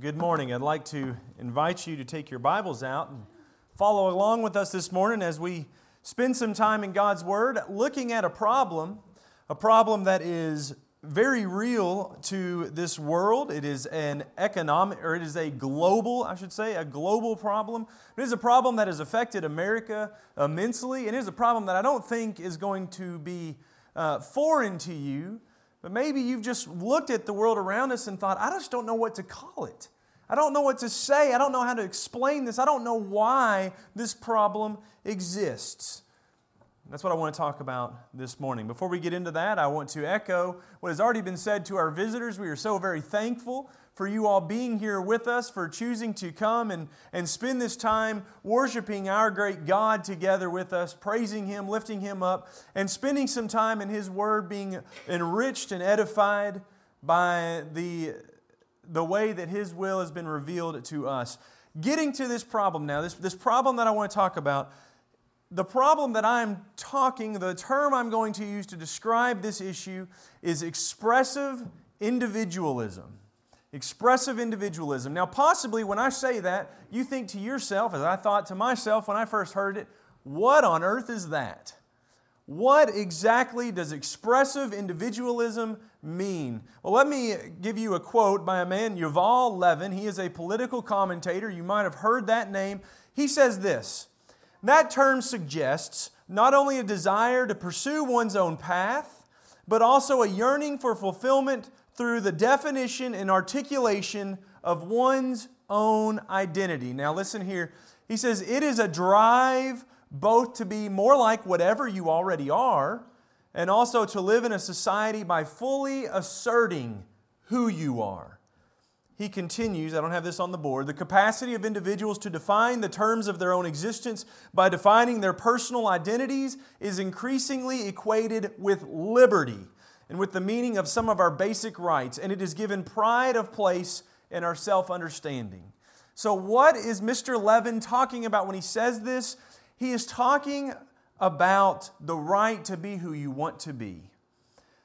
Good morning. I'd like to invite you to take your Bibles out and follow along with us this morning as we spend some time in God's Word looking at a problem, a problem that is very real to this world. It is an economic, or it is a global, I should say, a global problem. It is a problem that has affected America immensely, and it is a problem that I don't think is going to be uh, foreign to you but maybe you've just looked at the world around us and thought, I just don't know what to call it. I don't know what to say. I don't know how to explain this. I don't know why this problem exists. That's what I want to talk about this morning. Before we get into that, I want to echo what has already been said to our visitors. We are so very thankful for you all being here with us, for choosing to come and, and spend this time worshiping our great God together with us, praising Him, lifting Him up, and spending some time in His Word being enriched and edified by the, the way that His will has been revealed to us. Getting to this problem now, this, this problem that I want to talk about, the problem that I'm talking, the term I'm going to use to describe this issue is expressive individualism. Expressive individualism. Now, possibly when I say that, you think to yourself, as I thought to myself when I first heard it, what on earth is that? What exactly does expressive individualism mean? Well, let me give you a quote by a man, Yuval Levin. He is a political commentator. You might have heard that name. He says this That term suggests not only a desire to pursue one's own path, but also a yearning for fulfillment through the definition and articulation of one's own identity. Now, listen here. He says, It is a drive both to be more like whatever you already are, and also to live in a society by fully asserting who you are. He continues, I don't have this on the board, the capacity of individuals to define the terms of their own existence by defining their personal identities is increasingly equated with liberty and with the meaning of some of our basic rights, and it is given pride of place in our self understanding. So, what is Mr. Levin talking about when he says this? He is talking about the right to be who you want to be.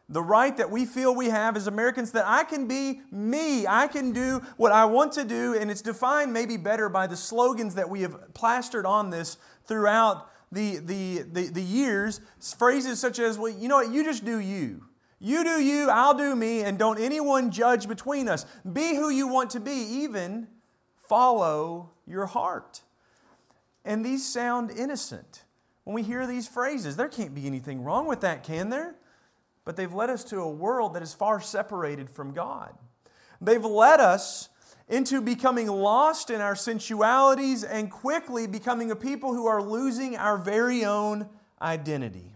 The right that we feel we have as Americans that I can be me, I can do what I want to do, and it's defined maybe better by the slogans that we have plastered on this throughout the, the, the, the years. Phrases such as, well, you know what, you just do you. You do you, I'll do me, and don't anyone judge between us. Be who you want to be, even follow your heart. And these sound innocent. When we hear these phrases, there can't be anything wrong with that, can there? But they've led us to a world that is far separated from God. They've led us into becoming lost in our sensualities and quickly becoming a people who are losing our very own identity.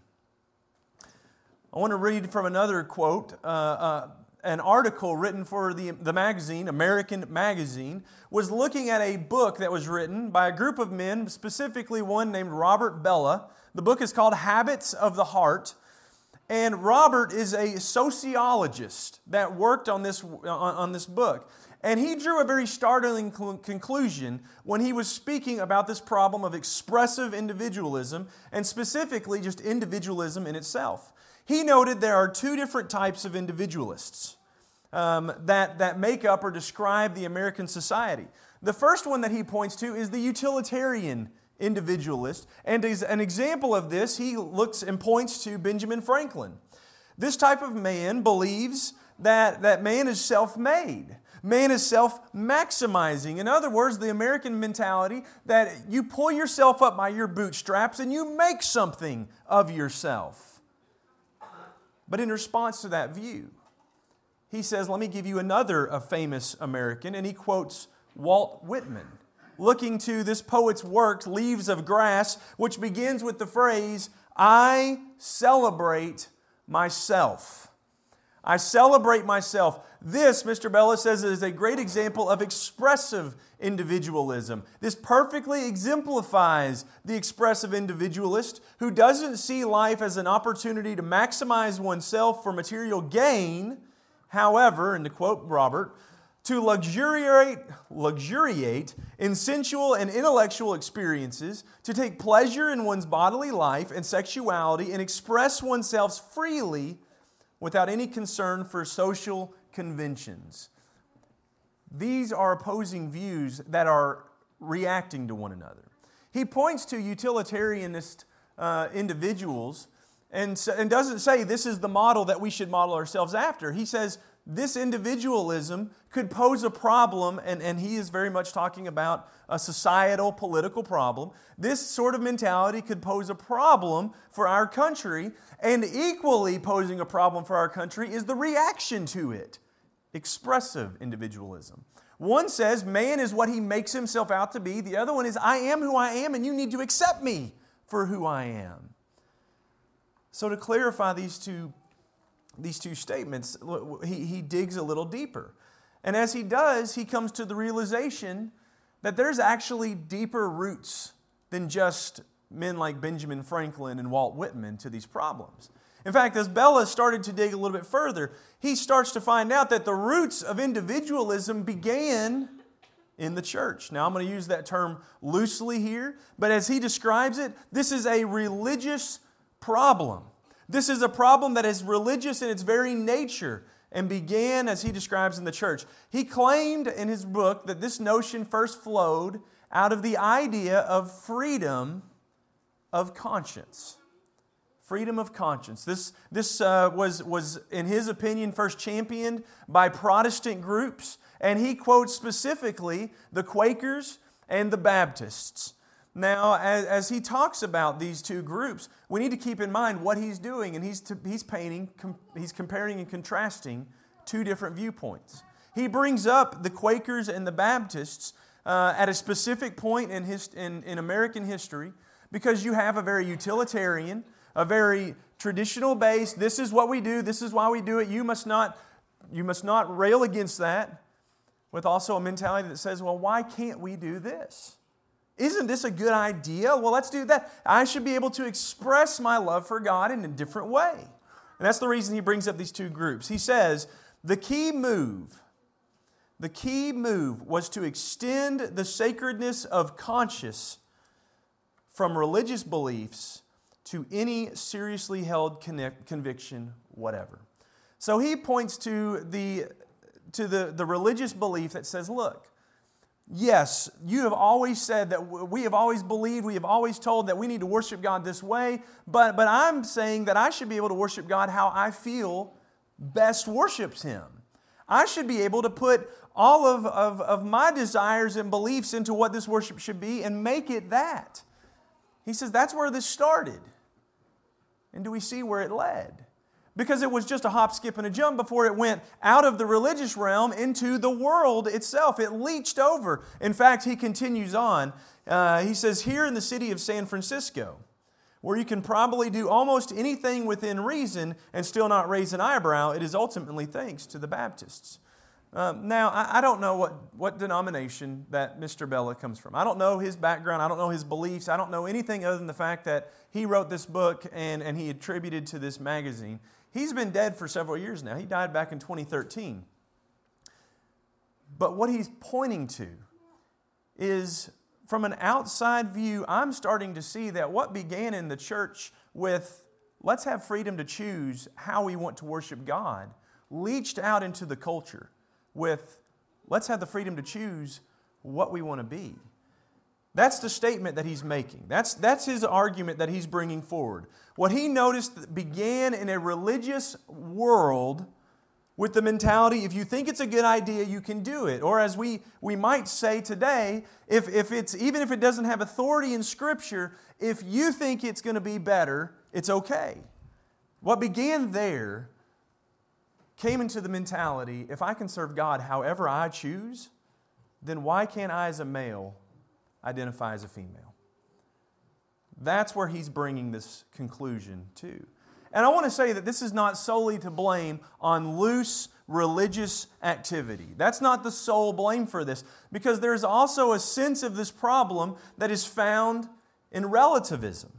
I want to read from another quote. Uh, uh, an article written for the, the magazine, American Magazine, was looking at a book that was written by a group of men, specifically one named Robert Bellah. The book is called Habits of the Heart. And Robert is a sociologist that worked on this, on, on this book. And he drew a very startling conclusion when he was speaking about this problem of expressive individualism, and specifically just individualism in itself. He noted there are two different types of individualists um, that, that make up or describe the American society. The first one that he points to is the utilitarian individualist. And as an example of this, he looks and points to Benjamin Franklin. This type of man believes that, that man is self made. Man is self maximizing. In other words, the American mentality that you pull yourself up by your bootstraps and you make something of yourself. But in response to that view, he says, Let me give you another a famous American, and he quotes Walt Whitman, looking to this poet's work, Leaves of Grass, which begins with the phrase, I celebrate myself. I celebrate myself. This, Mr. Bellah says, is a great example of expressive individualism. This perfectly exemplifies the expressive individualist who doesn't see life as an opportunity to maximize oneself for material gain. However, and to quote Robert, to luxuriate, luxuriate in sensual and intellectual experiences, to take pleasure in one's bodily life and sexuality, and express oneself freely without any concern for social conventions. these are opposing views that are reacting to one another. He points to utilitarianist uh, individuals and, and doesn't say this is the model that we should model ourselves after. He says this individualism could pose a problem, and, and he is very much talking about a societal political problem. This sort of mentality could pose a problem for our country, and equally posing a problem for our country is the reaction to it expressive individualism. One says man is what he makes himself out to be, the other one is I am who I am, and you need to accept me for who I am. So, to clarify these two, these two statements, he, he digs a little deeper. And as he does, he comes to the realization that there's actually deeper roots than just men like Benjamin Franklin and Walt Whitman to these problems. In fact, as Bellah started to dig a little bit further, he starts to find out that the roots of individualism began in the church. Now, I'm going to use that term loosely here, but as he describes it, this is a religious problem. This is a problem that is religious in its very nature and began, as he describes in the church. He claimed in his book that this notion first flowed out of the idea of freedom of conscience freedom of conscience. This, this uh, was, was, in his opinion, first championed by Protestant groups, and he quotes specifically the Quakers and the Baptists. Now, as, as he talks about these two groups, we need to keep in mind what he's doing, and he's, to, he's painting, com, he's comparing and contrasting two different viewpoints. He brings up the Quakers and the Baptists uh, at a specific point in, his, in, in American history because you have a very utilitarian, a very traditional base. This is what we do, this is why we do it. You must not, you must not rail against that. With also a mentality that says, well, why can't we do this? Isn't this a good idea? Well, let's do that. I should be able to express my love for God in a different way. And that's the reason he brings up these two groups. He says the key move, the key move was to extend the sacredness of conscience from religious beliefs to any seriously held conviction, whatever. So he points to the, to the, the religious belief that says, look, yes, you have always said that we have always believed, we have always told that we need to worship God this way, but, but I'm saying that I should be able to worship God how I feel best worships Him. I should be able to put all of, of, of my desires and beliefs into what this worship should be and make it that. He says that's where this started. And do we see where it led? Because it was just a hop, skip, and a jump before it went out of the religious realm into the world itself. It leached over. In fact, he continues on. Uh, he says, Here in the city of San Francisco, where you can probably do almost anything within reason and still not raise an eyebrow, it is ultimately thanks to the Baptists. Um, now, I, I, don't know what, what denomination that Mr. Bellah comes from. I don't know his background. I don't know his beliefs. I don't know anything other than the fact that he wrote this book and, and he attributed to this magazine. He's been dead for several years now. He died back in 2013. But what he's pointing to is from an outside view, I'm starting to see that what began in the church with let's have freedom to choose how we want to worship God leached out into the culture with let's have the freedom to choose what we want to be. That's the statement that he's making. That's, that's his argument that he's bringing forward. What he noticed began in a religious world with the mentality if you think it's a good idea, you can do it. Or as we, we might say today, if, if it's, even if it doesn't have authority in Scripture, if you think it's going to be better, it's okay. What began there came into the mentality if I can serve God however I choose, then why can't I, as a male, identify as a female? That's where he's bringing this conclusion to. And I want to say that this is not solely to blame on loose religious activity. That's not the sole blame for this, because there's also a sense of this problem that is found in relativism.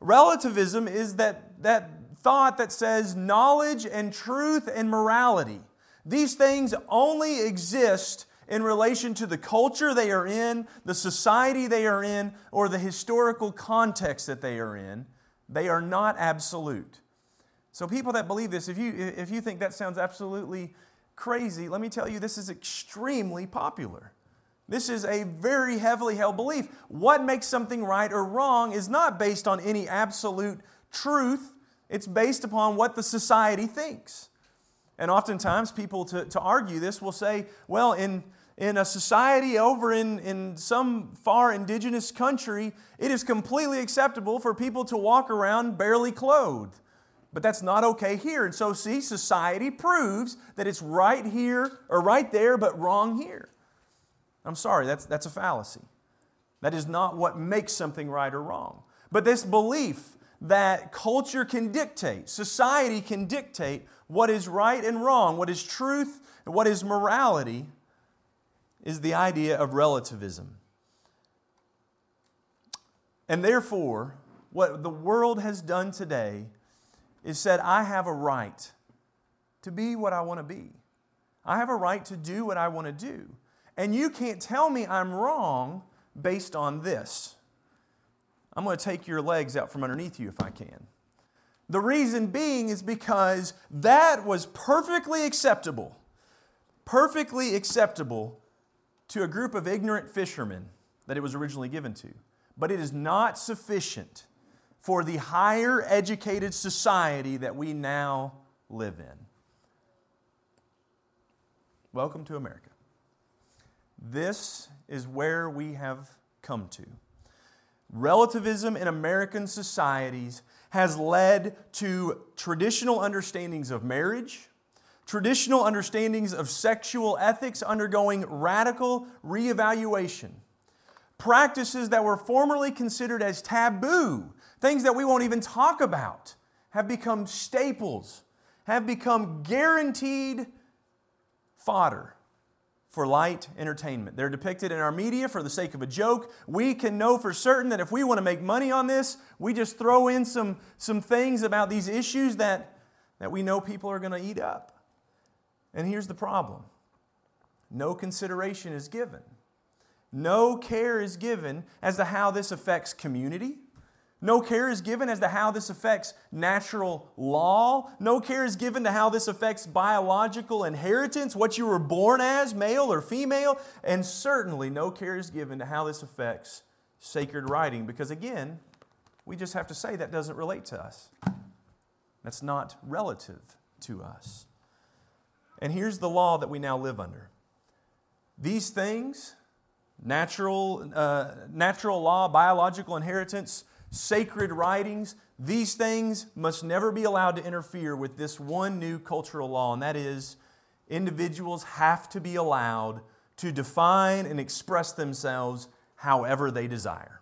Relativism is that, that thought that says knowledge and truth and morality. These things only exist in relation to the culture they are in, the society they are in, or the historical context that they are in. They are not absolute. So, people that believe this, if you, if you think that sounds absolutely crazy, let me tell you, this is extremely popular. This is a very heavily held belief. What makes something right or wrong is not based on any absolute truth, it's based upon what the society thinks. And oftentimes, people to, to argue this will say, well, in, in a society over in, in some far indigenous country, it is completely acceptable for people to walk around barely clothed. But that's not okay here. And so, see, society proves that it's right here or right there, but wrong here. I'm sorry, that's, that's a fallacy. That is not what makes something right or wrong. But this belief that culture can dictate, society can dictate what is right and wrong, what is truth what is morality, is the idea of relativism. And therefore, what the world has done today is said, I have a right to be what I want to be. I have a right to do what I want to do. And you can't tell me I'm wrong based on this. I'm going to take your legs out from underneath you if I can. The reason being is because that was perfectly acceptable, perfectly acceptable to a group of ignorant fishermen that it was originally given to. But it is not sufficient for the higher educated society that we now live in. Welcome to America. This is where we have come to. Relativism in American societies has led to traditional understandings of marriage, traditional understandings of sexual ethics undergoing radical reevaluation. Practices that were formerly considered as taboo, things that we won't even talk about, have become staples, have become guaranteed fodder for light entertainment. They're depicted in our media for the sake of a joke. We can know for certain that if we want to make money on this, we just throw in some, some things about these issues that, that we know people are going to eat up. And here's the problem no consideration is given, no care is given as to how this affects community no care is given as to how this affects natural law. No care is given to how this affects biological inheritance, what you were born as, male or female. And certainly no care is given to how this affects sacred writing, because again, we just have to say that doesn't relate to us. That's not relative to us. And here's the law that we now live under these things, natural, uh, natural law, biological inheritance, sacred writings, these things must never be allowed to interfere with this one new cultural law, and that is individuals have to be allowed to define and express themselves however they desire,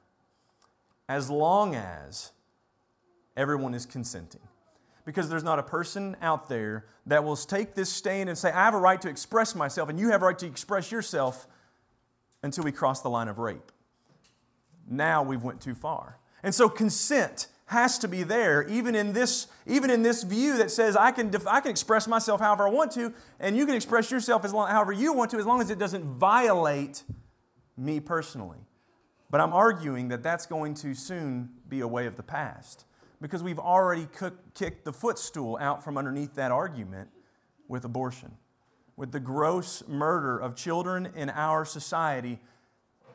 as long as everyone is consenting. Because there's not a person out there that will take this stand and say, I have a right to express myself, and you have a right to express yourself until we cross the line of rape. Now we've went too far. And so consent has to be there, even in this, even in this view that says I can, def- I can express myself however I want to, and you can express yourself as long, however you want to, as long as it doesn't violate me personally. But I'm arguing that that's going to soon be a way of the past because we've already kicked the footstool out from underneath that argument with abortion, with the gross murder of children in our society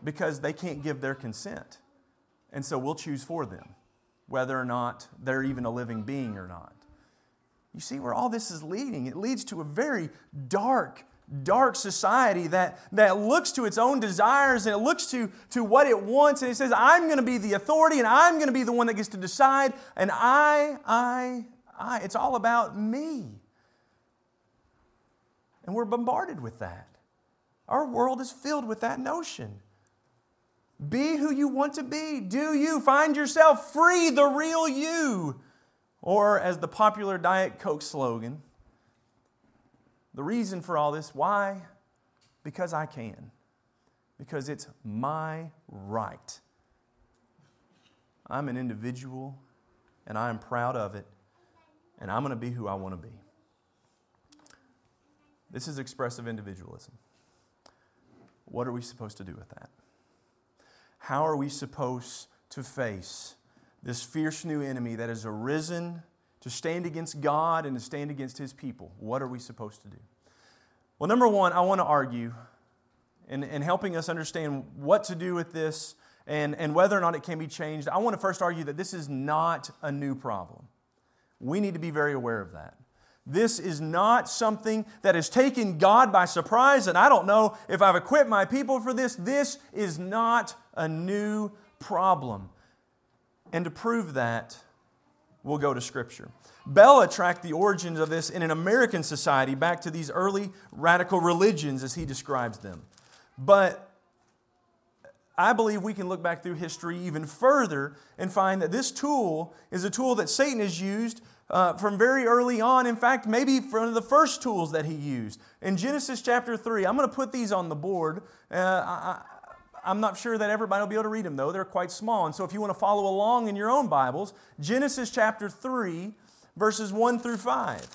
because they can't give their consent. And so we'll choose for them, whether or not they're even a living being or not. You see where all this is leading? It leads to a very dark, dark society that, that looks to its own desires and it looks to, to what it wants and it says, I'm going to be the authority and I'm going to be the one that gets to decide. And I, I, I, it's all about me. And we're bombarded with that. Our world is filled with that notion. Be who you want to be. Do you. Find yourself free, the real you. Or, as the popular Diet Coke slogan, the reason for all this, why? Because I can. Because it's my right. I'm an individual and I am proud of it, and I'm going to be who I want to be. This is expressive individualism. What are we supposed to do with that? How are we supposed to face this fierce new enemy that has arisen to stand against God and to stand against his people? What are we supposed to do? Well, number one, I want to argue in, in helping us understand what to do with this and, and whether or not it can be changed. I want to first argue that this is not a new problem. We need to be very aware of that. This is not something that has taken God by surprise, and I don't know if I've equipped my people for this. This is not a new problem. And to prove that, we'll go to Scripture. Bellah tracked the origins of this in an American society back to these early radical religions as he describes them. But I believe we can look back through history even further and find that this tool is a tool that Satan has used uh, from very early on. In fact, maybe one of the first tools that he used. In Genesis chapter 3, I'm going to put these on the board. Uh, I, I'm not sure that everybody will be able to read them, though. They're quite small. And so if you want to follow along in your own Bibles, Genesis chapter 3, verses 1 through 5.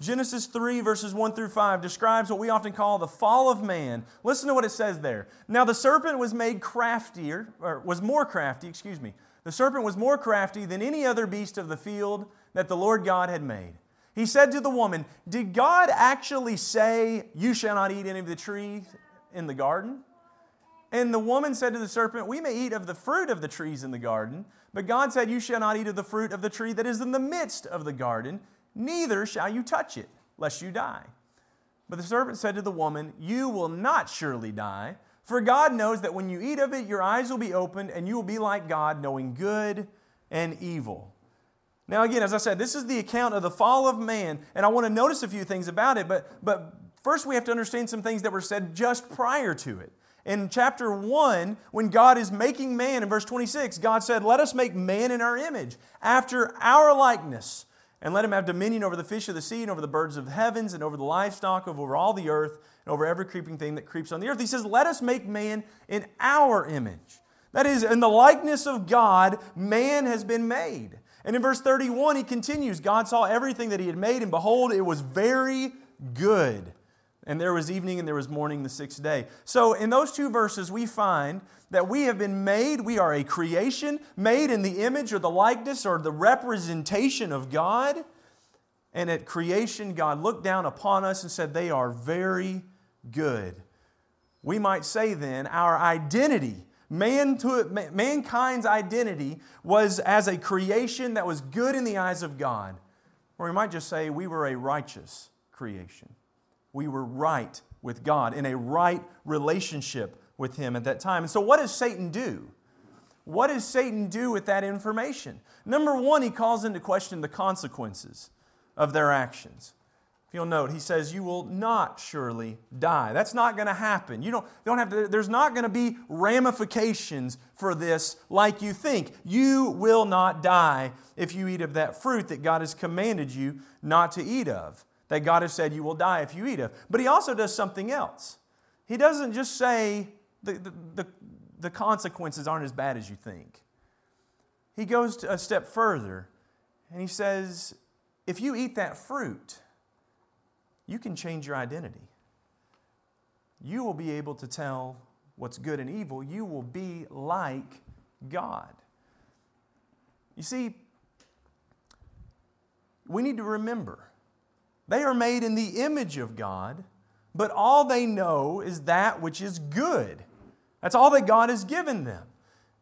Genesis 3, verses 1 through 5 describes what we often call the fall of man. Listen to what it says there. Now the serpent was made craftier, or was more crafty, excuse me. The serpent was more crafty than any other beast of the field that the Lord God had made. He said to the woman, Did God actually say, You shall not eat any of the trees in the garden? And the woman said to the serpent, We may eat of the fruit of the trees in the garden, but God said, You shall not eat of the fruit of the tree that is in the midst of the garden, neither shall you touch it, lest you die. But the serpent said to the woman, You will not surely die, for God knows that when you eat of it, your eyes will be opened, and you will be like God, knowing good and evil. Now, again, as I said, this is the account of the fall of man, and I want to notice a few things about it, but, but first we have to understand some things that were said just prior to it. In chapter 1, when God is making man, in verse 26, God said, Let us make man in our image, after our likeness, and let him have dominion over the fish of the sea, and over the birds of the heavens, and over the livestock, over all the earth, and over every creeping thing that creeps on the earth. He says, Let us make man in our image. That is, in the likeness of God, man has been made. And in verse 31, he continues God saw everything that he had made, and behold, it was very good. And there was evening and there was morning the sixth day. So, in those two verses, we find that we have been made, we are a creation, made in the image or the likeness or the representation of God. And at creation, God looked down upon us and said, They are very good. We might say then, our identity, man to, mankind's identity, was as a creation that was good in the eyes of God. Or we might just say, we were a righteous creation we were right with God, in a right relationship with Him at that time. And so, what does Satan do? What does Satan do with that information? Number one, he calls into question the consequences of their actions. If you'll note, he says, You will not surely die. That's not going to happen. You don't, don't have to, there's not going to be ramifications for this like you think. You will not die if you eat of that fruit that God has commanded you not to eat of that God has said you will die if you eat of. But he also does something else. He doesn't just say the, the, the, the consequences aren't as bad as you think. He goes a step further and he says, if you eat that fruit, you can change your identity. You will be able to tell what's good and evil. You will be like God. You see, we need to remember they are made in the image of God, but all they know is that which is good. That's all that God has given them.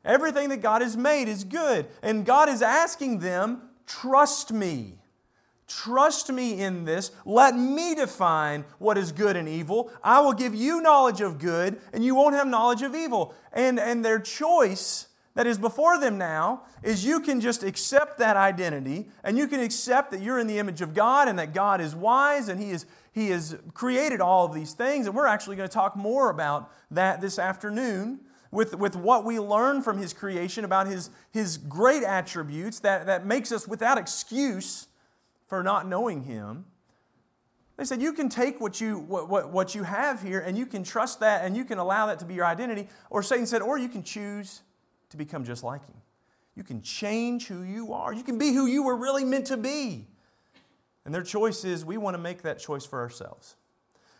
Everything that God has made is good. And God is asking them, trust me. Trust me in this. Let me define what is good and evil. I will give you knowledge of good, and you won't have knowledge of evil. And, and their choice that is before them now is you can just accept that identity and you can accept that you're in the image of God and that God is wise and He, is, he has created all of these things. And we're actually going to talk more about that this afternoon with, with what we learn from His creation about His, his great attributes that, that makes us without excuse for not knowing Him. They said, You can take what you, what, what, what you have here and you can trust that and you can allow that to be your identity. Or Satan said, Or you can choose to become just like Him. You can change who you are. You can be who you were really meant to be. And their choice is we want to make that choice for ourselves.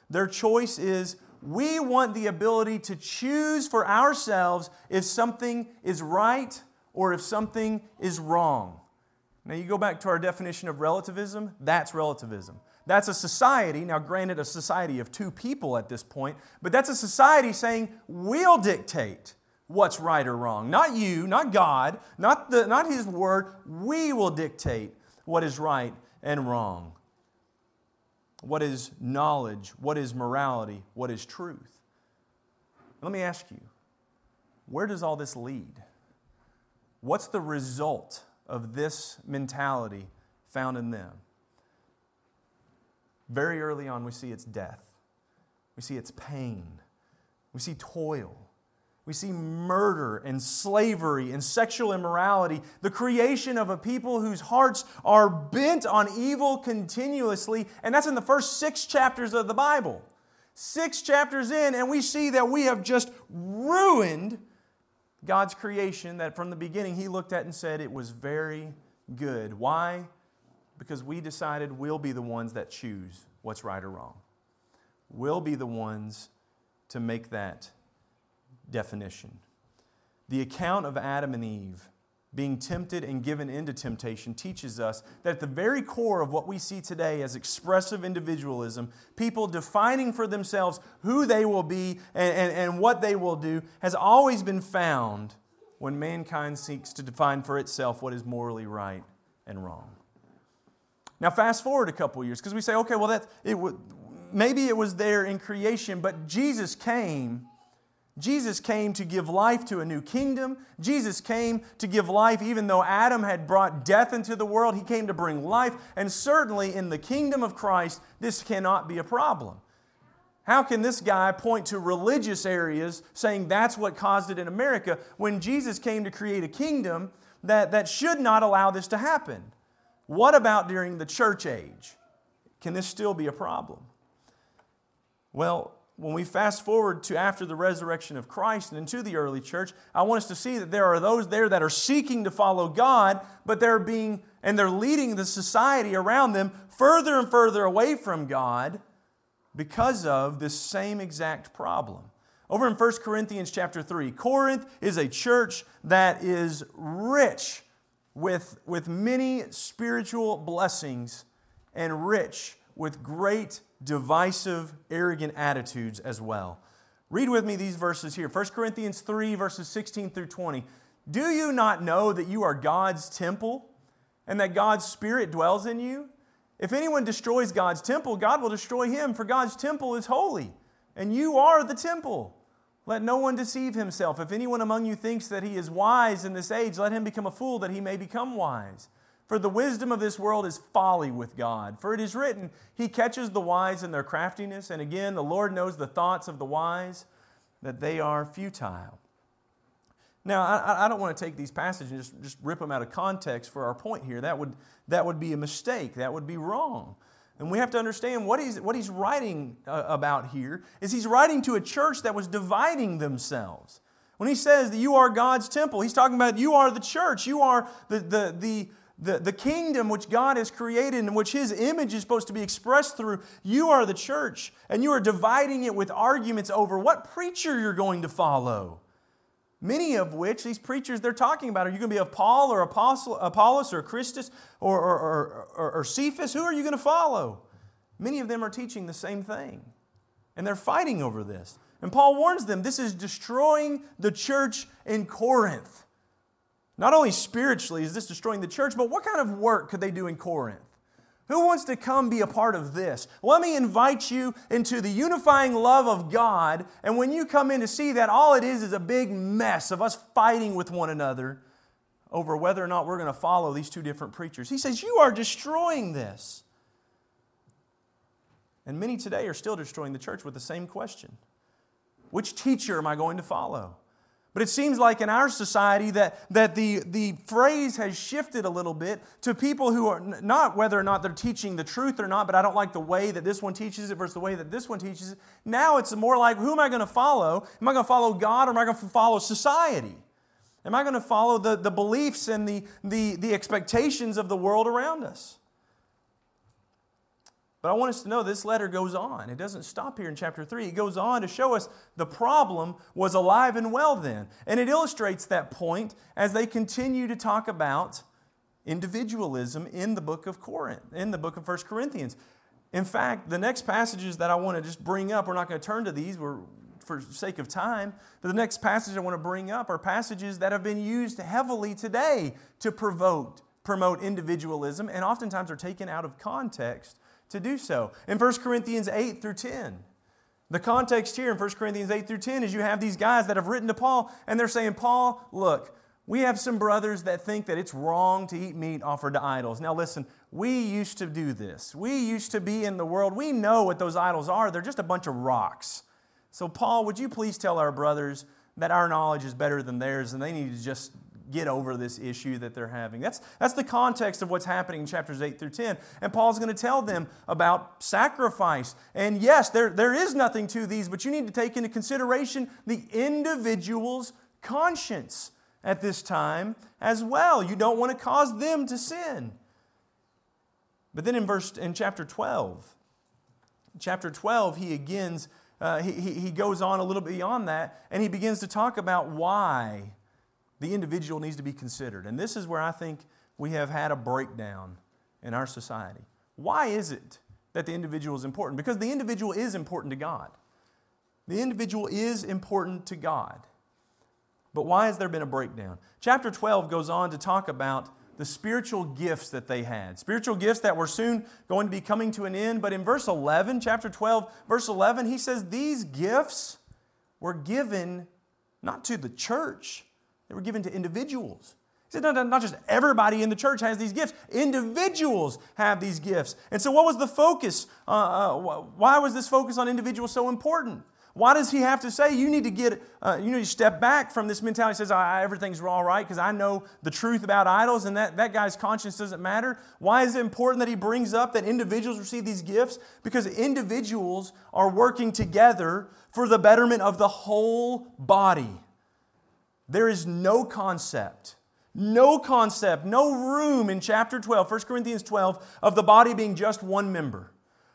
Their choice is we want the ability to choose for ourselves if something is right or if something is wrong. Now, you go back to our definition of relativism, that's relativism. That's a society, now granted, a society of two people at this point, but that's a society saying, we'll dictate what's right or wrong. Not you, not God, not, the, not His Word. We will dictate what is right and wrong. What is knowledge? What is morality? What is truth? Let me ask you where does all this lead? What's the result of this mentality found in them? Very early on, we see its death, we see its pain, we see toil. We see murder and slavery and sexual immorality, the creation of a people whose hearts are bent on evil continuously. And that's in the first six chapters of the Bible. Six chapters in, and we see that we have just ruined God's creation that from the beginning He looked at and said it was very good. Why? Because we decided we'll be the ones that choose what's right or wrong. We'll be the ones to make that definition. The account of Adam and Eve being tempted and given into temptation teaches us that at the very core of what we see today as expressive individualism, people defining for themselves who they will be and, and, and what they will do, has always been found when mankind seeks to define for itself what is morally right and wrong. Now, fast forward a couple years, because we say, okay, well, that, it w- maybe it was there in creation, but Jesus came Jesus came to give life to a new kingdom. Jesus came to give life, even though Adam had brought death into the world, he came to bring life. And certainly in the kingdom of Christ, this cannot be a problem. How can this guy point to religious areas saying that's what caused it in America when Jesus came to create a kingdom that, that should not allow this to happen? What about during the church age? Can this still be a problem? Well, when we fast forward to after the resurrection of Christ and into the early church, I want us to see that there are those there that are seeking to follow God, but they're being and they're leading the society around them further and further away from God because of this same exact problem. Over in 1 Corinthians chapter 3, Corinth is a church that is rich with, with many spiritual blessings and rich with great divisive, arrogant attitudes as well. Read with me these verses here 1 Corinthians 3, verses 16 through 20. Do you not know that you are God's temple and that God's Spirit dwells in you? If anyone destroys God's temple, God will destroy him, for God's temple is holy, and you are the temple. Let no one deceive himself. If anyone among you thinks that he is wise in this age, let him become a fool that he may become wise. For the wisdom of this world is folly with God. For it is written, He catches the wise in their craftiness. And again, the Lord knows the thoughts of the wise, that they are futile. Now, I, I don't want to take these passages and just, just rip them out of context for our point here. That would, that would be a mistake, that would be wrong. And we have to understand what he's, what he's writing uh, about here is he's writing to a church that was dividing themselves. When he says that you are God's temple, he's talking about you are the church, you are the, the, the, the, the kingdom which God has created and which His image is supposed to be expressed through, you are the church, and you are dividing it with arguments over what preacher you're going to follow. Many of which these preachers they're talking about are you going to be a Paul or Apostle, Apollos or Christus or, or, or, or, or Cephas? Who are you going to follow? Many of them are teaching the same thing, and they're fighting over this. And Paul warns them this is destroying the church in Corinth. Not only spiritually is this destroying the church, but what kind of work could they do in Corinth? Who wants to come be a part of this? Let me invite you into the unifying love of God. And when you come in to see that, all it is is a big mess of us fighting with one another over whether or not we're going to follow these two different preachers. He says, You are destroying this. And many today are still destroying the church with the same question Which teacher am I going to follow? But it seems like in our society that, that the, the phrase has shifted a little bit to people who are not whether or not they're teaching the truth or not, but I don't like the way that this one teaches it versus the way that this one teaches it. Now it's more like who am I going to follow? Am I going to follow God or am I going to follow society? Am I going to follow the, the beliefs and the, the, the expectations of the world around us? But I want us to know this letter goes on. It doesn't stop here in chapter 3. It goes on to show us the problem was alive and well then. And it illustrates that point as they continue to talk about individualism in the book of Corinth, in the book of 1 Corinthians. In fact, the next passages that I want to just bring up, we're not going to turn to these we're, for sake of time, but the next passage I want to bring up are passages that have been used heavily today to provoke, promote individualism, and oftentimes are taken out of context to do so. In 1 Corinthians 8 through 10, the context here in 1 Corinthians 8 through 10 is you have these guys that have written to Paul, and they're saying, Paul, look, we have some brothers that think that it's wrong to eat meat offered to idols. Now, listen, we used to do this. We used to be in the world. We know what those idols are. They're just a bunch of rocks. So, Paul, would you please tell our brothers that our knowledge is better than theirs and they need to just get over this issue that they're having? That's, that's the context of what's happening in chapters 8 through 10. And Paul's going to tell them about sacrifice. And yes, there, there is nothing to these, but you need to take into consideration the individual's conscience at this time as well. You don't want to cause them to sin. But then in verse in chapter 12, chapter 12, he again uh, he, he goes on a little bit beyond that and he begins to talk about why the individual needs to be considered. And this is where I think we have had a breakdown in our society. Why is it that the individual is important? Because the individual is important to God. The individual is important to God. But why has there been a breakdown? Chapter 12 goes on to talk about the spiritual gifts that they had. Spiritual gifts that were soon going to be coming to an end. But in verse 11, chapter 12, verse 11, he says these gifts were given not to the church, they were given to individuals. He said, no, no, not just everybody in the church has these gifts, individuals have these gifts. And so, what was the focus? Uh, uh, why was this focus on individuals so important? Why does he have to say you need to get uh, you need to step back from this mentality? Says everything's all right because I know the truth about idols and that, that guy's conscience doesn't matter. Why is it important that he brings up that individuals receive these gifts? Because individuals are working together for the betterment of the whole body. There is no concept, no concept, no room in chapter 12, 1 Corinthians 12, of the body being just one member.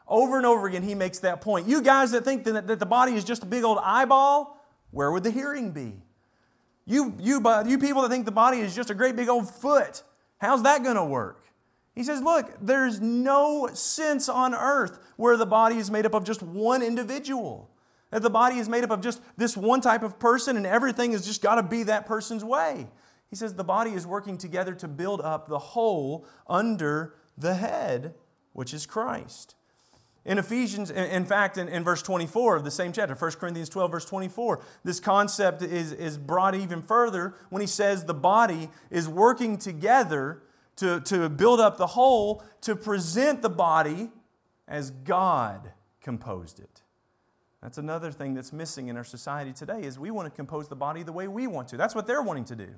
Over and over again, he makes that point. You guys that think that, that the body is just a big old eyeball, where would the hearing be? You, you, uh, you people that think the body is just a great big old foot, how's that going to work? He says, Look, there's no sense on earth where the body is made up of just one individual. That the body is made up of just this one type of person and everything has just got to be that person's way. He says the body is working together to build up the whole under the head, which is Christ. In Ephesians, in fact, in, in, verse 24 of the same chapter, 1 Corinthians 12, verse 24, this concept is, is brought even further when he says the body is working together to, to build up the whole, to present the body as God composed it. That's another thing that's missing in our society today is we want to compose the body the way we want to. That's what they're wanting to do.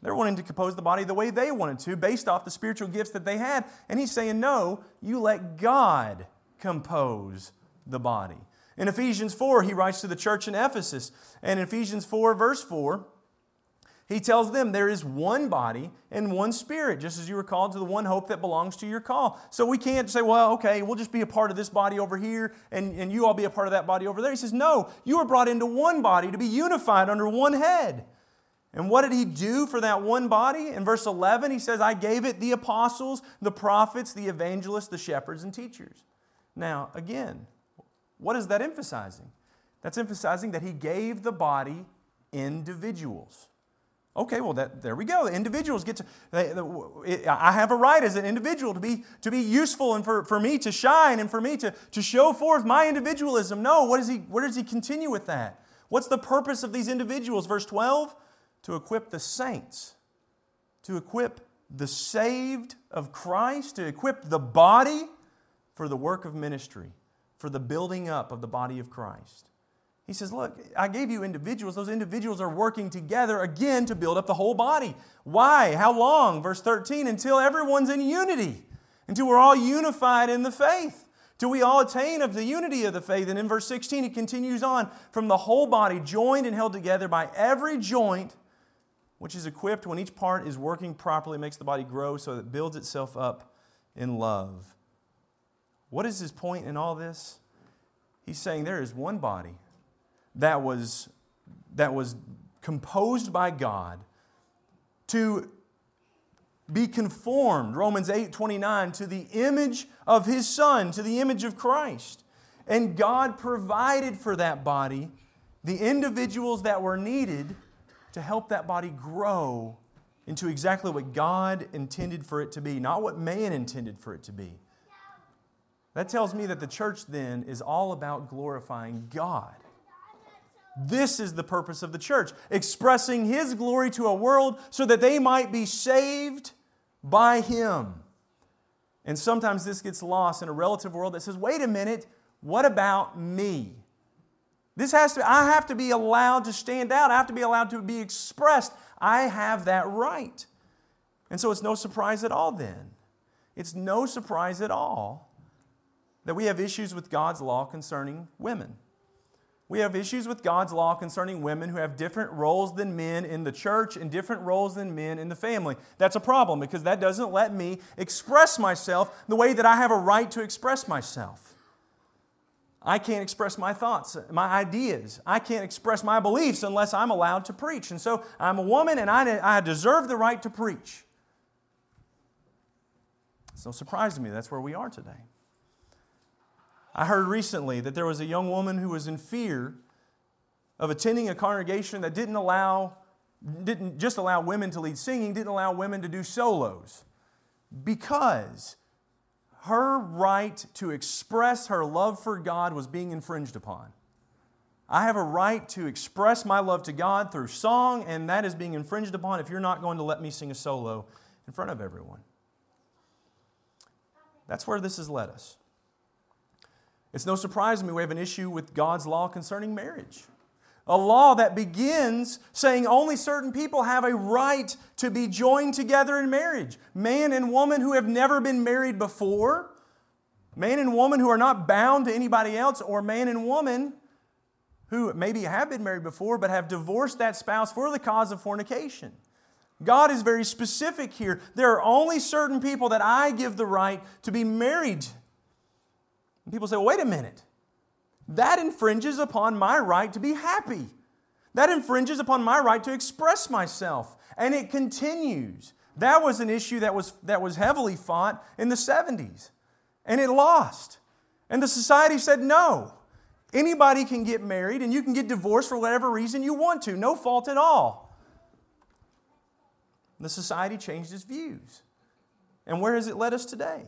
They're wanting to compose the body the way they wanted to, based off the spiritual gifts that they had. And he's saying, no, you let God compose the body. In Ephesians 4, he writes to the church in Ephesus. And in Ephesians 4, verse 4, he tells them there is one body and one spirit, just as you were called to the one hope that belongs to your call. So we can't say, well, okay, we'll just be a part of this body over here and, and you all be a part of that body over there. He says, no, you are brought into one body to be unified under one head. And what did he do for that one body? In verse 11, he says, I gave it the apostles, the prophets, the evangelists, the shepherds, and teachers. Now, again, what is that emphasizing? That's emphasizing that he gave the body individuals. Okay, well, that, there we go. The individuals get to, they, the, I have a right as an individual to be, to be useful and for, for me to shine and for me to, to show forth my individualism. No, what, is he, where does he continue with that? What's the purpose of these individuals? Verse 12 to equip the saints, to equip the saved of Christ, to equip the body for the work of ministry, for the building up of the body of Christ. He says, Look, I gave you individuals. Those individuals are working together again to build up the whole body. Why? How long? Verse 13, until everyone's in unity, until we're all unified in the faith, till we all attain of the unity of the faith. And in verse 16, he continues on from the whole body, joined and held together by every joint, which is equipped when each part is working properly, makes the body grow so that it builds itself up in love. What is his point in all this? He's saying there is one body that was, that was composed by God to be conformed, Romans 8 29, to the image of His Son, to the image of Christ. And God provided for that body the individuals that were needed to help that body grow into exactly what God intended for it to be, not what man intended for it to be. That tells me that the church then is all about glorifying God. This is the purpose of the church, expressing His glory to a world so that they might be saved by Him. And sometimes this gets lost in a relative world that says, wait a minute, what about me? This has to, I have to be allowed to stand out. I have to be allowed to be expressed. I have that right. And so it's no surprise at all then. It's no surprise at all that we have issues with God's law concerning women. We have issues with God's law concerning women who have different roles than men in the church and different roles than men in the family. That's a problem because that doesn't let me express myself the way that I have a right to express myself. I can't express my thoughts, my ideas. I can't express my beliefs unless I'm allowed to preach. And so I'm a woman and I, deserve the right to preach. It's no surprise to me that's where we are today. I heard recently that there was a young woman who was in fear of attending a congregation that didn't allow, didn't just allow women to lead singing, didn't allow women to do solos because her right to express her love for God was being infringed upon. I have a right to express my love to God through song, and that is being infringed upon if you're not going to let me sing a solo in front of everyone. That's where this has led us. It's no surprise to me we have an issue with God's law concerning marriage. A law that begins saying only certain people have a right to be joined together in marriage. Man and woman who have never been married before, man and woman who are not bound to anybody else, or man and woman who maybe have been married before but have divorced that spouse for the cause of fornication. God is very specific here. There are only certain people that I give the right to be married and people say, well, wait a minute. That infringes upon my right to be happy. That infringes upon my right to express myself. And it continues. That was an issue that was, that was heavily fought in the 70s. And it lost. And the society said, no. Anybody can get married and you can get divorced for whatever reason you want to, no fault at all. The society changed its views. And where has it led us today?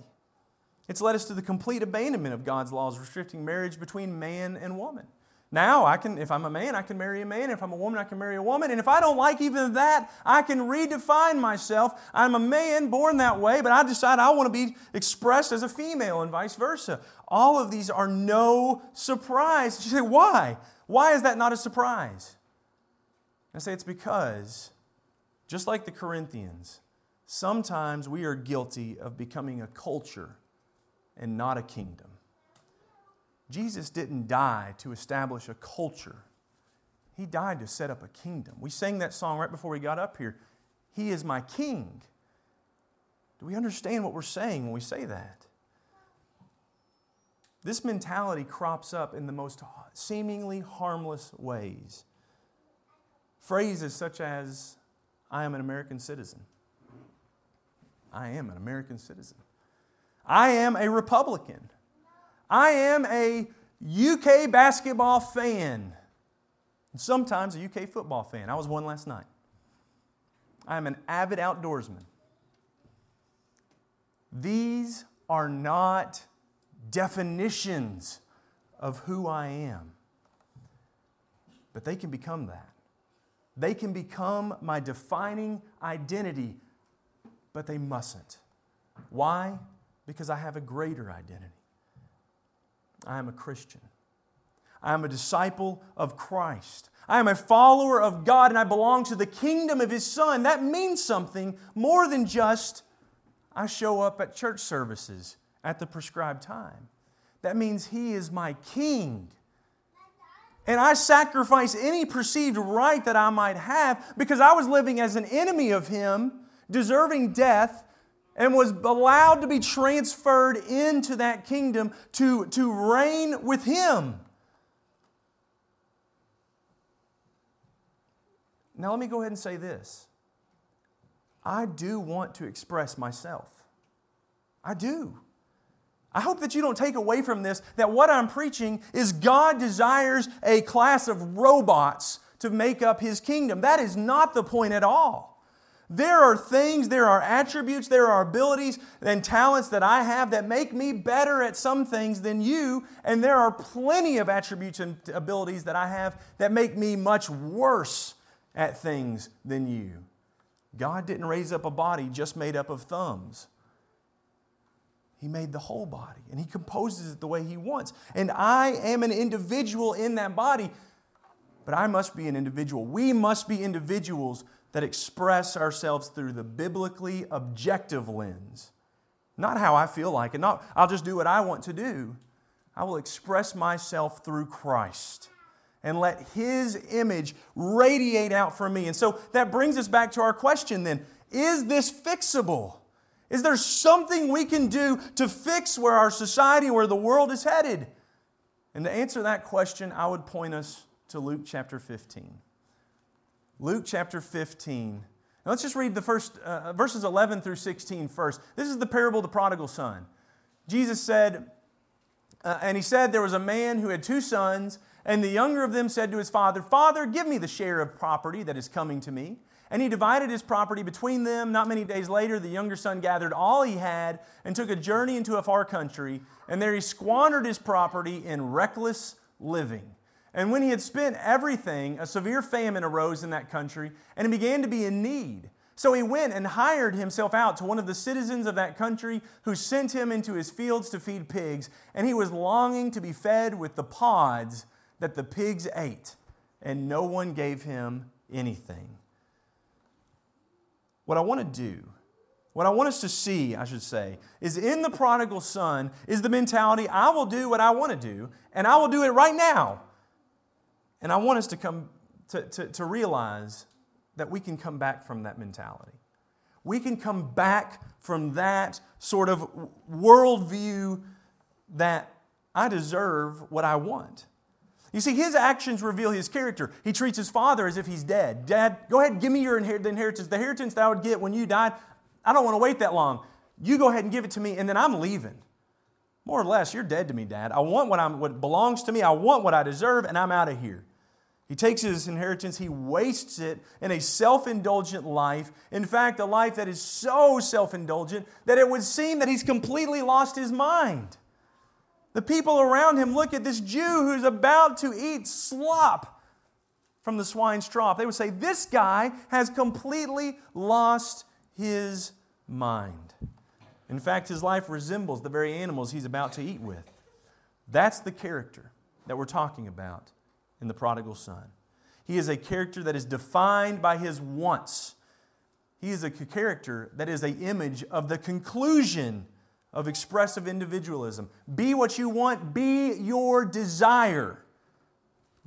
It's led us to the complete abandonment of God's laws restricting marriage between man and woman. Now, I can, if I'm a man, I can marry a man. If I'm a woman, I can marry a woman. And if I don't like even that, I can redefine myself. I'm a man born that way, but I decide I want to be expressed as a female and vice versa. All of these are no surprise. You say, why? Why is that not a surprise? I say it's because, just like the Corinthians, sometimes we are guilty of becoming a culture and not a kingdom. Jesus didn't die to establish a culture, He died to set up a kingdom. We sang that song right before we got up here He is my king. Do we understand what we're saying when we say that? This mentality crops up in the most seemingly harmless ways. Phrases such as, I am an American citizen. I am an American citizen. I am a Republican. I am a UK basketball fan. Sometimes a UK football fan. I was one last night. I am an avid outdoorsman. These are not definitions of who I am, but they can become that. They can become my defining identity, but they mustn't. Why? Because I have a greater identity. I am a Christian. I am a disciple of Christ. I am a follower of God and I belong to the kingdom of His Son. That means something more than just I show up at church services at the prescribed time. That means He is my King. And I sacrifice any perceived right that I might have because I was living as an enemy of Him, deserving death, and was allowed to be transferred into that kingdom to, to reign with him. Now, let me go ahead and say this I do want to express myself. I do. I hope that you don't take away from this that what I'm preaching is God desires a class of robots to make up his kingdom. That is not the point at all. There are things, there are attributes, there are abilities and talents that I have that make me better at some things than you, and there are plenty of attributes and abilities that I have that make me much worse at things than you. God didn't raise up a body just made up of thumbs. He made the whole body and He composes it the way He wants. And I am an individual in that body, but I must be an individual. We must be individuals that express ourselves through the biblically objective lens. Not how I feel like it, not I'll just do what I want to do. I will express myself through Christ and let His image radiate out from me. And so that brings us back to our question then is this fixable? Is there something we can do to fix where our society, where the world is headed? And to answer that question, I would point us to Luke chapter 15. Luke chapter 15. Now let's just read the first uh, verses 11 through 16 first. This is the parable of the prodigal son. Jesus said, uh, and he said, There was a man who had two sons, and the younger of them said to his father, Father, give me the share of property that is coming to me. And he divided his property between them. Not many days later, the younger son gathered all he had and took a journey into a far country, and there he squandered his property in reckless living. And when he had spent everything, a severe famine arose in that country, and he began to be in need. So he went and hired himself out to one of the citizens of that country, who sent him into his fields to feed pigs. And he was longing to be fed with the pods that the pigs ate, and no one gave him anything. What I want to do, what I want us to see, I should say, is in the prodigal son is the mentality I will do what I want to do, and I will do it right now. And I want us to come to, to, to realize that we can come back from that mentality. We can come back from that sort of worldview that I deserve what I want. You see, his actions reveal his character. He treats his father as if he's dead. Dad, go ahead give me your inheritance. The inheritance that I would get when you died, I don't want to wait that long. You go ahead and give it to me, and then I'm leaving. More or less, you're dead to me, Dad. I want what, I'm, what belongs to me. I want what I deserve, and I'm out of here. He takes his inheritance, he wastes it in a self indulgent life. In fact, a life that is so self indulgent that it would seem that he's completely lost his mind. The people around him look at this Jew who's about to eat slop from the swine's trough. They would say, This guy has completely lost his mind. In fact, his life resembles the very animals he's about to eat with. That's the character that we're talking about in the prodigal son. He is a character that is defined by his wants. He is a character that is an image of the conclusion of expressive individualism. Be what you want, be your desire.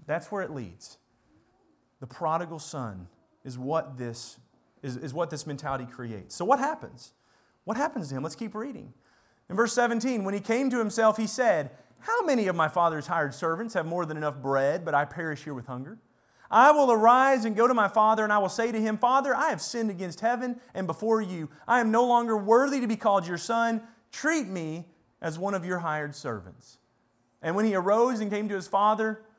That's where it leads. The prodigal son is what this, is, is what this mentality creates. So, what happens? What happens to him? Let's keep reading. In verse 17, when he came to himself, he said, how many of my father's hired servants have more than enough bread, but I perish here with hunger? I will arise and go to my father, and I will say to him, Father, I have sinned against heaven and before you. I am no longer worthy to be called your son. Treat me as one of your hired servants. And when he arose and came to his father,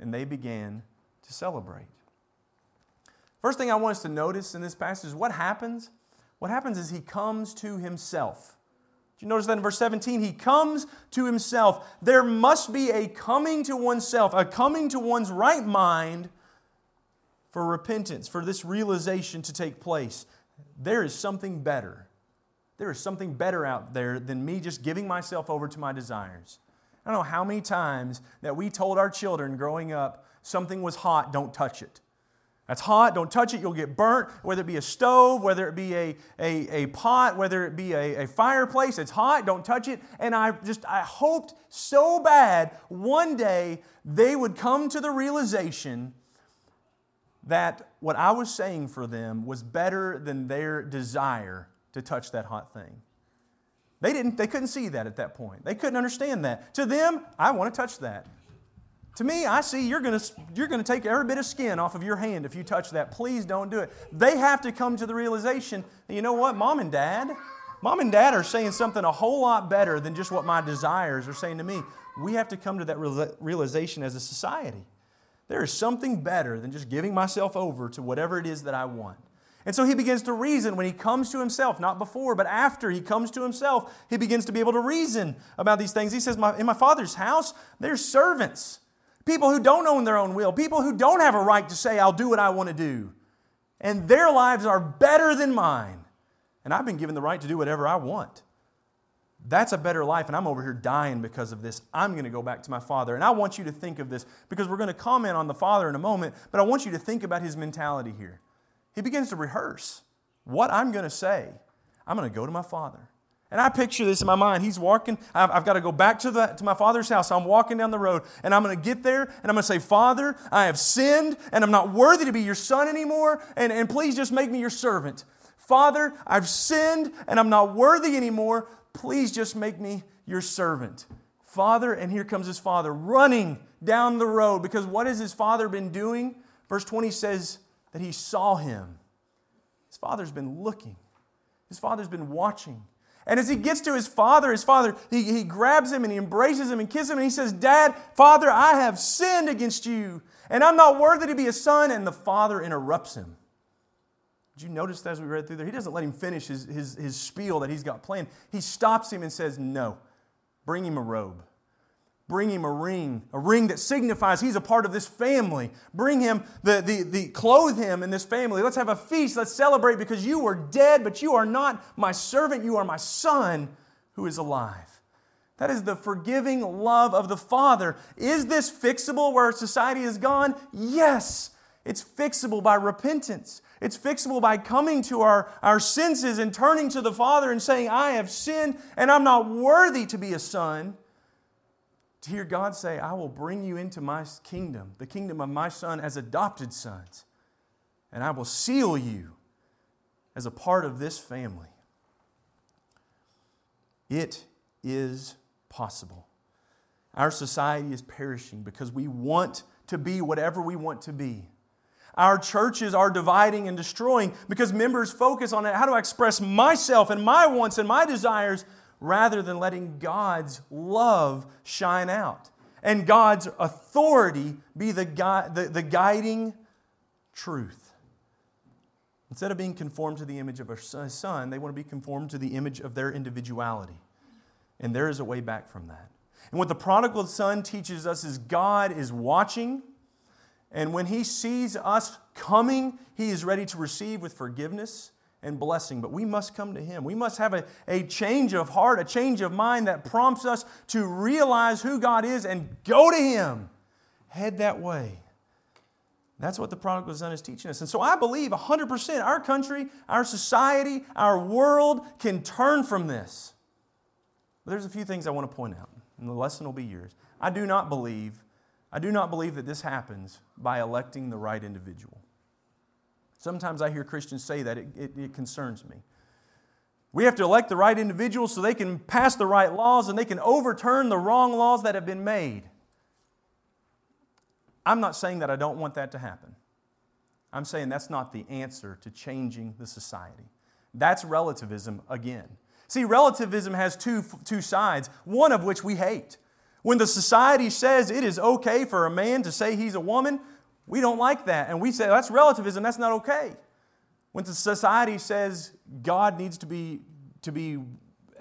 and they began to celebrate. First thing I want us to notice in this passage is what happens? What happens is he comes to himself. Did you notice that in verse 17? He comes to himself. There must be a coming to oneself, a coming to one's right mind for repentance, for this realization to take place. There is something better. There is something better out there than me just giving myself over to my desires. I don't know how many times that we told our children growing up something was hot, don't touch it. That's hot, don't touch it, you'll get burnt. Whether it be a stove, whether it be a, a, a pot, whether it be a, a fireplace, it's hot, don't touch it. And I just, I hoped so bad one day they would come to the realization that what I was saying for them was better than their desire to touch that hot thing. They didn't, they couldn't see that at that point. They couldn't understand that. To them, I want to touch that. To me, I see you're going to, you're going to take every bit of skin off of your hand if you touch that. Please don't do it. They have to come to the realization you know what, mom and dad, mom and dad are saying something a whole lot better than just what my desires are saying to me. We have to come to that realization as a society. There is something better than just giving myself over to whatever it is that I want. And so he begins to reason when he comes to himself, not before, but after he comes to himself, he begins to be able to reason about these things. He says, In my father's house, there's servants, people who don't own their own will, people who don't have a right to say, I'll do what I want to do. And their lives are better than mine. And I've been given the right to do whatever I want. That's a better life, and I'm over here dying because of this. I'm going to go back to my father. And I want you to think of this because we're going to comment on the father in a moment, but I want you to think about his mentality here. He begins to rehearse what I'm going to say. I'm going to go to my father. And I picture this in my mind. He's walking. I've, I've, got to go back to, the, to my father's house. I'm walking down the road, and I'm going to get there, and I'm going to say, Father, I have sinned, and I'm not worthy to be your son anymore, and, and please just make me your servant. Father, I've sinned, and I'm not worthy anymore. Please just make me your servant. Father, and here comes his father running down the road because what has his father been doing? Verse 20 says, that he saw him. His father's been looking, his father's been watching. And as he gets to his father, his father, he, he grabs him and he embraces him and kisses him and he says, Dad, Father, I have sinned against you and I'm not worthy to be a son. And the father interrupts him. Did you notice as we read through there? He doesn't let him finish his, his, his spiel that he's got planned. He stops him and says, No, bring him a robe. Bring him a ring, a ring that signifies he's a part of this family. Bring him the, the, the clothe him in this family. Let's have a feast. Let's celebrate because you were dead, but you are not my servant. You are my son who is alive. That is the forgiving love of the Father. Is this fixable where society has gone? Yes. It's fixable by repentance. It's fixable by coming to our, our senses and turning to the Father and saying, I have sinned and I'm not worthy to be a son to hear God say, I will bring you into my kingdom, the kingdom of my son, as adopted sons, and I will seal you as a part of this family. It is possible. Our society is perishing because we want to be whatever we want to be. Our churches are dividing and destroying because members focus on how do I express myself and my wants and my desires rather than letting God's love shine out and God's authority be the, gui- the, the guiding truth. Instead of being conformed to the image of a son, they want to be conformed to the image of their individuality. And there is a way back from that. And what the prodigal son teaches us is God is watching, and when he sees us coming, he is ready to receive with forgiveness and blessing, but we must come to Him. We must have a, a change of heart, a change of mind that prompts us to realize who God is and go to Him. Head that way. That's what the prodigal son is teaching us. And so I believe 100% our country, our society, our world can turn from this. But there's a few things I want to point out, and the lesson will be yours. I do not believe, I do not believe that this happens by electing the right individual. Sometimes I hear Christians say that, it, it, it concerns me. We have to elect the right individuals so they can pass the right laws and they can overturn the wrong laws that have been made. I'm not saying that I don't want that to happen. I'm saying that's not the answer to changing the society. That's relativism again. See, relativism has two, two sides, one of which we hate. When the society says it is okay for a man to say he's a woman, we don't like that. And we say, that's relativism, that's not okay. When society says God needs to be, to be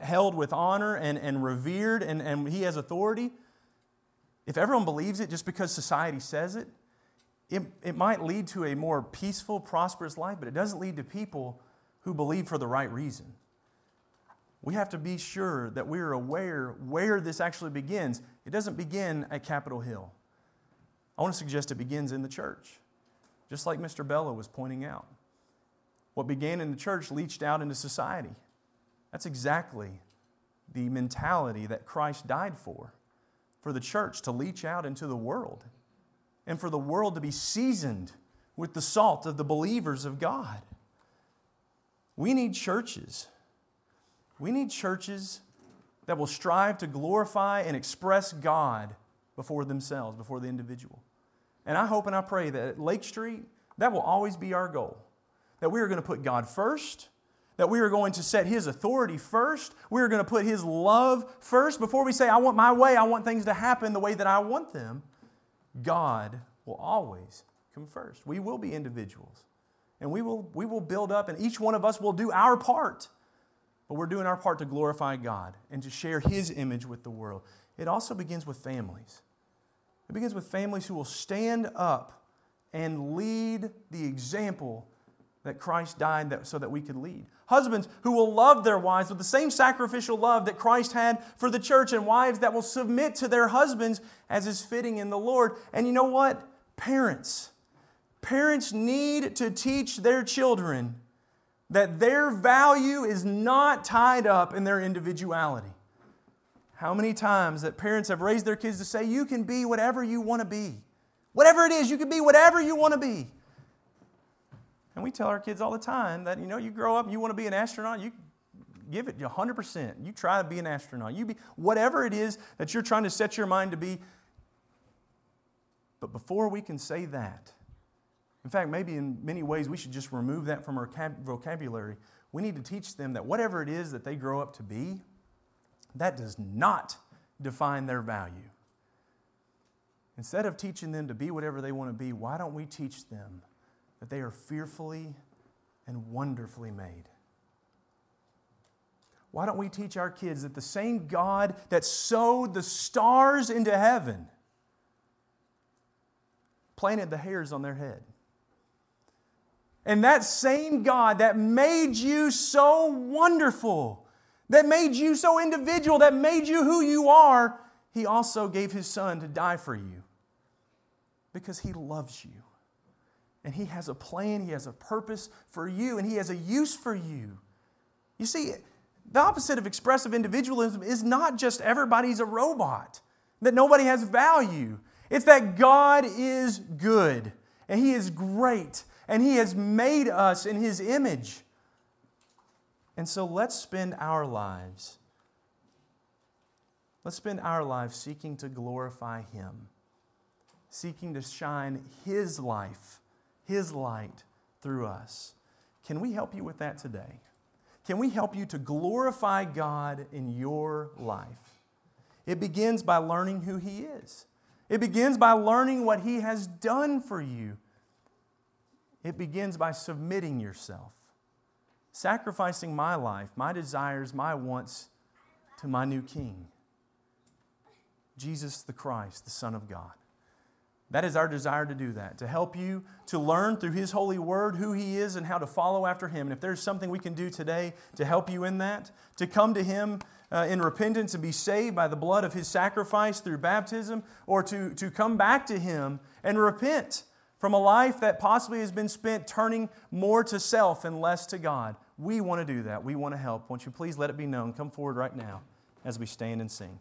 held with honor and, and revered and, and he has authority, if everyone believes it just because society says it, it, it might lead to a more peaceful, prosperous life, but it doesn't lead to people who believe for the right reason. We have to be sure that we're aware where this actually begins. It doesn't begin at Capitol Hill. I want to suggest it begins in the church. just like Mr. Bellah was pointing out. What began in the church leached out into society. That's exactly the mentality that Christ died for for the church to leach out into the world and for the world to be seasoned with the salt of the believers of God. We need churches. We need churches that will strive to glorify and express God before themselves, before the individual. And I hope and I pray that at Lake Street, that will always be our goal. That we are going to put God first, that we are going to set His authority first, we are going to put His love first. Before we say, I want my way, I want things to happen the way that I want them, God will always come first. We will be individuals. And we will, we will build up, and each one of us will do our part. But we're doing our part to glorify God and to share His image with the world. It also begins with families. It begins with families who will stand up and lead the example that Christ died so that we could lead. Husbands who will love their wives with the same sacrificial love that Christ had for the church, and wives that will submit to their husbands as is fitting in the Lord. And you know what? Parents. Parents need to teach their children that their value is not tied up in their individuality. How many times that parents have raised their kids to say, You can be whatever you want to be. Whatever it is, you can be whatever you want to be. And we tell our kids all the time that, you know, you grow up you want to be an astronaut, you give it 100%. You try to be an astronaut. You be whatever it is that you're trying to set your mind to be. But before we can say that, in fact, maybe in many ways we should just remove that from our vocabulary. We need to teach them that whatever it is that they grow up to be, that does not define their value. Instead of teaching them to be whatever they want to be, why don't we teach them that they are fearfully and wonderfully made? Why don't we teach our kids that the same God that sowed the stars into heaven planted the hairs on their head? And that same God that made you so wonderful, that made you so individual, that made you who you are, He also gave His Son to die for you because He loves you. And He has a plan, He has a purpose for you, and He has a use for you. You see, the opposite of expressive individualism is not just everybody's a robot, that nobody has value. It's that God is good and He is great and He has made us in His image. And so let's spend our lives, let's spend our lives seeking to glorify Him, seeking to shine His life, His light through us. Can we help you with that today? Can we help you to glorify God in your life? It begins by learning who He is. It begins by learning what He has done for you it begins by submitting yourself, sacrificing my life, my desires, my wants to my new King, Jesus the Christ, the Son of God. That is our desire to do that, to help you to learn through His holy word who He is and how to follow after Him. And if there's something we can do today to help you in that, to come to Him uh, in repentance and be saved by the blood of His sacrifice through baptism, or to, to come back to Him and repent from a life that possibly has been spent turning more to self and less to God. We want to do that. We want to help. Won't you please let it be known? Come forward right now as we stand and sing.